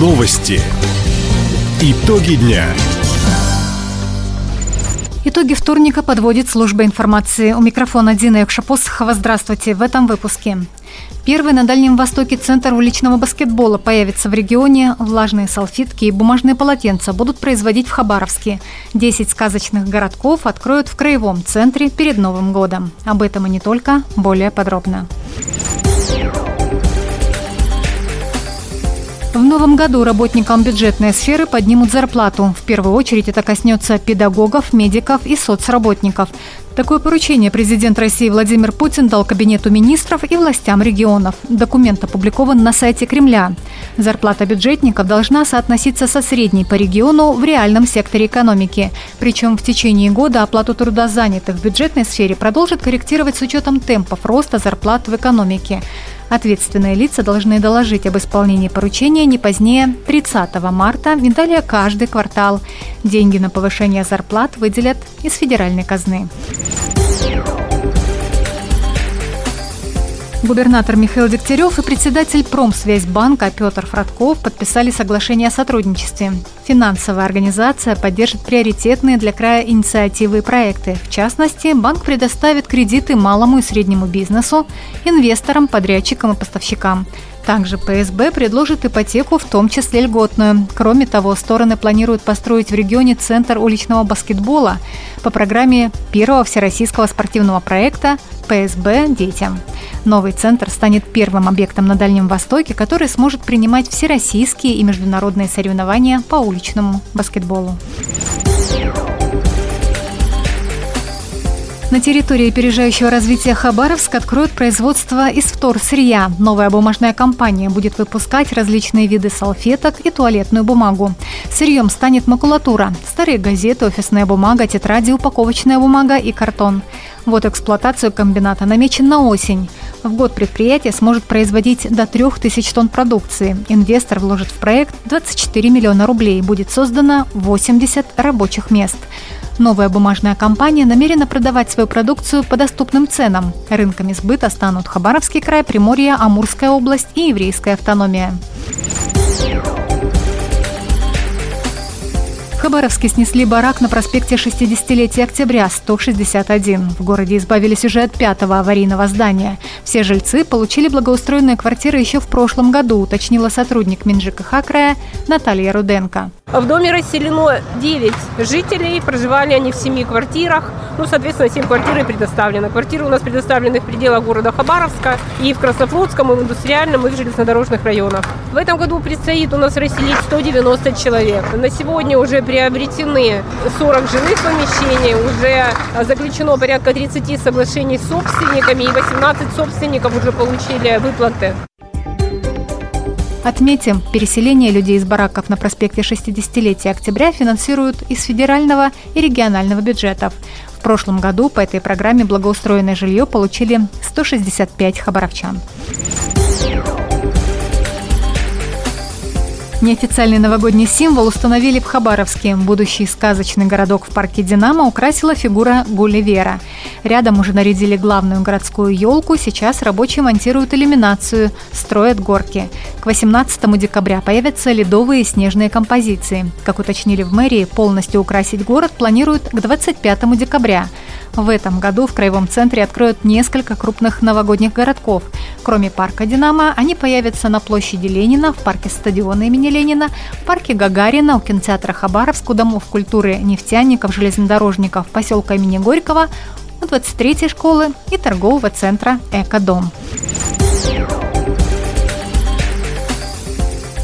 Новости. Итоги дня. Итоги вторника подводит служба информации. У микрофона Дина Якшапосхова. Здравствуйте. В этом выпуске. Первый на Дальнем Востоке центр уличного баскетбола появится в регионе. Влажные салфетки и бумажные полотенца будут производить в Хабаровске. Десять сказочных городков откроют в краевом центре перед Новым годом. Об этом и не только. Более подробно. Новом году работникам бюджетной сферы поднимут зарплату. В первую очередь это коснется педагогов, медиков и соцработников. Такое поручение президент России Владимир Путин дал Кабинету министров и властям регионов. Документ опубликован на сайте Кремля. Зарплата бюджетников должна соотноситься со средней по региону в реальном секторе экономики. Причем в течение года оплату труда занятых в бюджетной сфере продолжит корректировать с учетом темпов роста зарплат в экономике. Ответственные лица должны доложить об исполнении поручения не позднее 30 марта и далее каждый квартал. Деньги на повышение зарплат выделят из федеральной казны. Губернатор Михаил Дегтярев и председатель Промсвязьбанка Петр Фродков подписали соглашение о сотрудничестве. Финансовая организация поддержит приоритетные для края инициативы и проекты. В частности, банк предоставит кредиты малому и среднему бизнесу, инвесторам, подрядчикам и поставщикам. Также ПСБ предложит ипотеку, в том числе льготную. Кроме того, стороны планируют построить в регионе центр уличного баскетбола по программе первого всероссийского спортивного проекта ПСБ детям. Новый центр станет первым объектом на Дальнем Востоке, который сможет принимать всероссийские и международные соревнования по уличному баскетболу. На территории опережающего развития Хабаровск откроют производство из вторсырья. Новая бумажная компания будет выпускать различные виды салфеток и туалетную бумагу. Сырьем станет макулатура, старые газеты, офисная бумага, тетради, упаковочная бумага и картон. Вот эксплуатацию комбината намечен на осень. В год предприятие сможет производить до 3000 тонн продукции. Инвестор вложит в проект 24 миллиона рублей. Будет создано 80 рабочих мест. Новая бумажная компания намерена продавать свою продукцию по доступным ценам. Рынками сбыта станут Хабаровский край, Приморье, Амурская область и Еврейская автономия. Хабаровске снесли барак на проспекте 60-летия октября 161. В городе избавились уже от пятого аварийного здания. Все жильцы получили благоустроенные квартиры еще в прошлом году, уточнила сотрудник МинЖКХ края Наталья Руденко. В доме расселено 9 жителей, проживали они в 7 квартирах. Ну, соответственно, 7 квартир предоставлено. Квартиры у нас предоставлены в пределах города Хабаровска и в Краснофлотском, и в индустриальном, и в железнодорожных районах. В этом году предстоит у нас расселить 190 человек. На сегодня уже приобретены 40 жилых помещений, уже заключено порядка 30 соглашений с собственниками, и 18 собственников уже получили выплаты. Отметим, переселение людей из бараков на проспекте 60-летия октября финансируют из федерального и регионального бюджетов. В прошлом году по этой программе благоустроенное жилье получили 165 хабаровчан. Неофициальный новогодний символ установили в Хабаровске. Будущий сказочный городок в парке «Динамо» украсила фигура Гулливера. Рядом уже нарядили главную городскую елку, сейчас рабочие монтируют иллюминацию, строят горки. К 18 декабря появятся ледовые и снежные композиции. Как уточнили в мэрии, полностью украсить город планируют к 25 декабря. В этом году в Краевом центре откроют несколько крупных новогодних городков. Кроме парка «Динамо», они появятся на площади Ленина, в парке стадиона имени Ленина, в парке Гагарина, у кинотеатра Хабаровск, у Домов культуры нефтяников, железнодорожников, поселка имени Горького, 23-й школы и торгового центра «Экодом».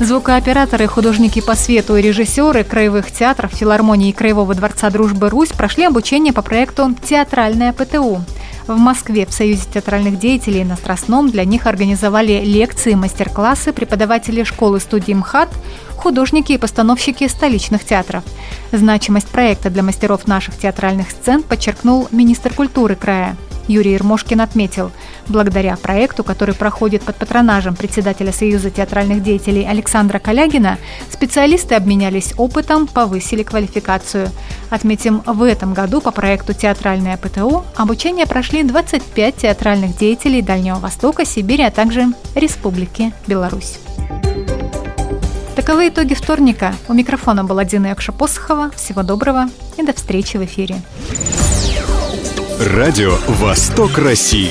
Звукооператоры, художники по свету и режиссеры краевых театров, филармонии и Краевого дворца дружбы «Русь» прошли обучение по проекту «Театральная ПТУ». В Москве в Союзе театральных деятелей на Страстном для них организовали лекции мастер-классы преподаватели школы студии МХАТ, художники и постановщики столичных театров. Значимость проекта для мастеров наших театральных сцен подчеркнул министр культуры края. Юрий Ермошкин отметил, благодаря проекту, который проходит под патронажем председателя Союза театральных деятелей Александра Калягина, специалисты обменялись опытом, повысили квалификацию. Отметим, в этом году по проекту «Театральное ПТУ» обучение прошли 25 театральных деятелей Дальнего Востока, Сибири, а также Республики Беларусь. Таковы итоги вторника. У микрофона была Дина Якша-Посохова. Всего доброго и до встречи в эфире. Радио «Восток России».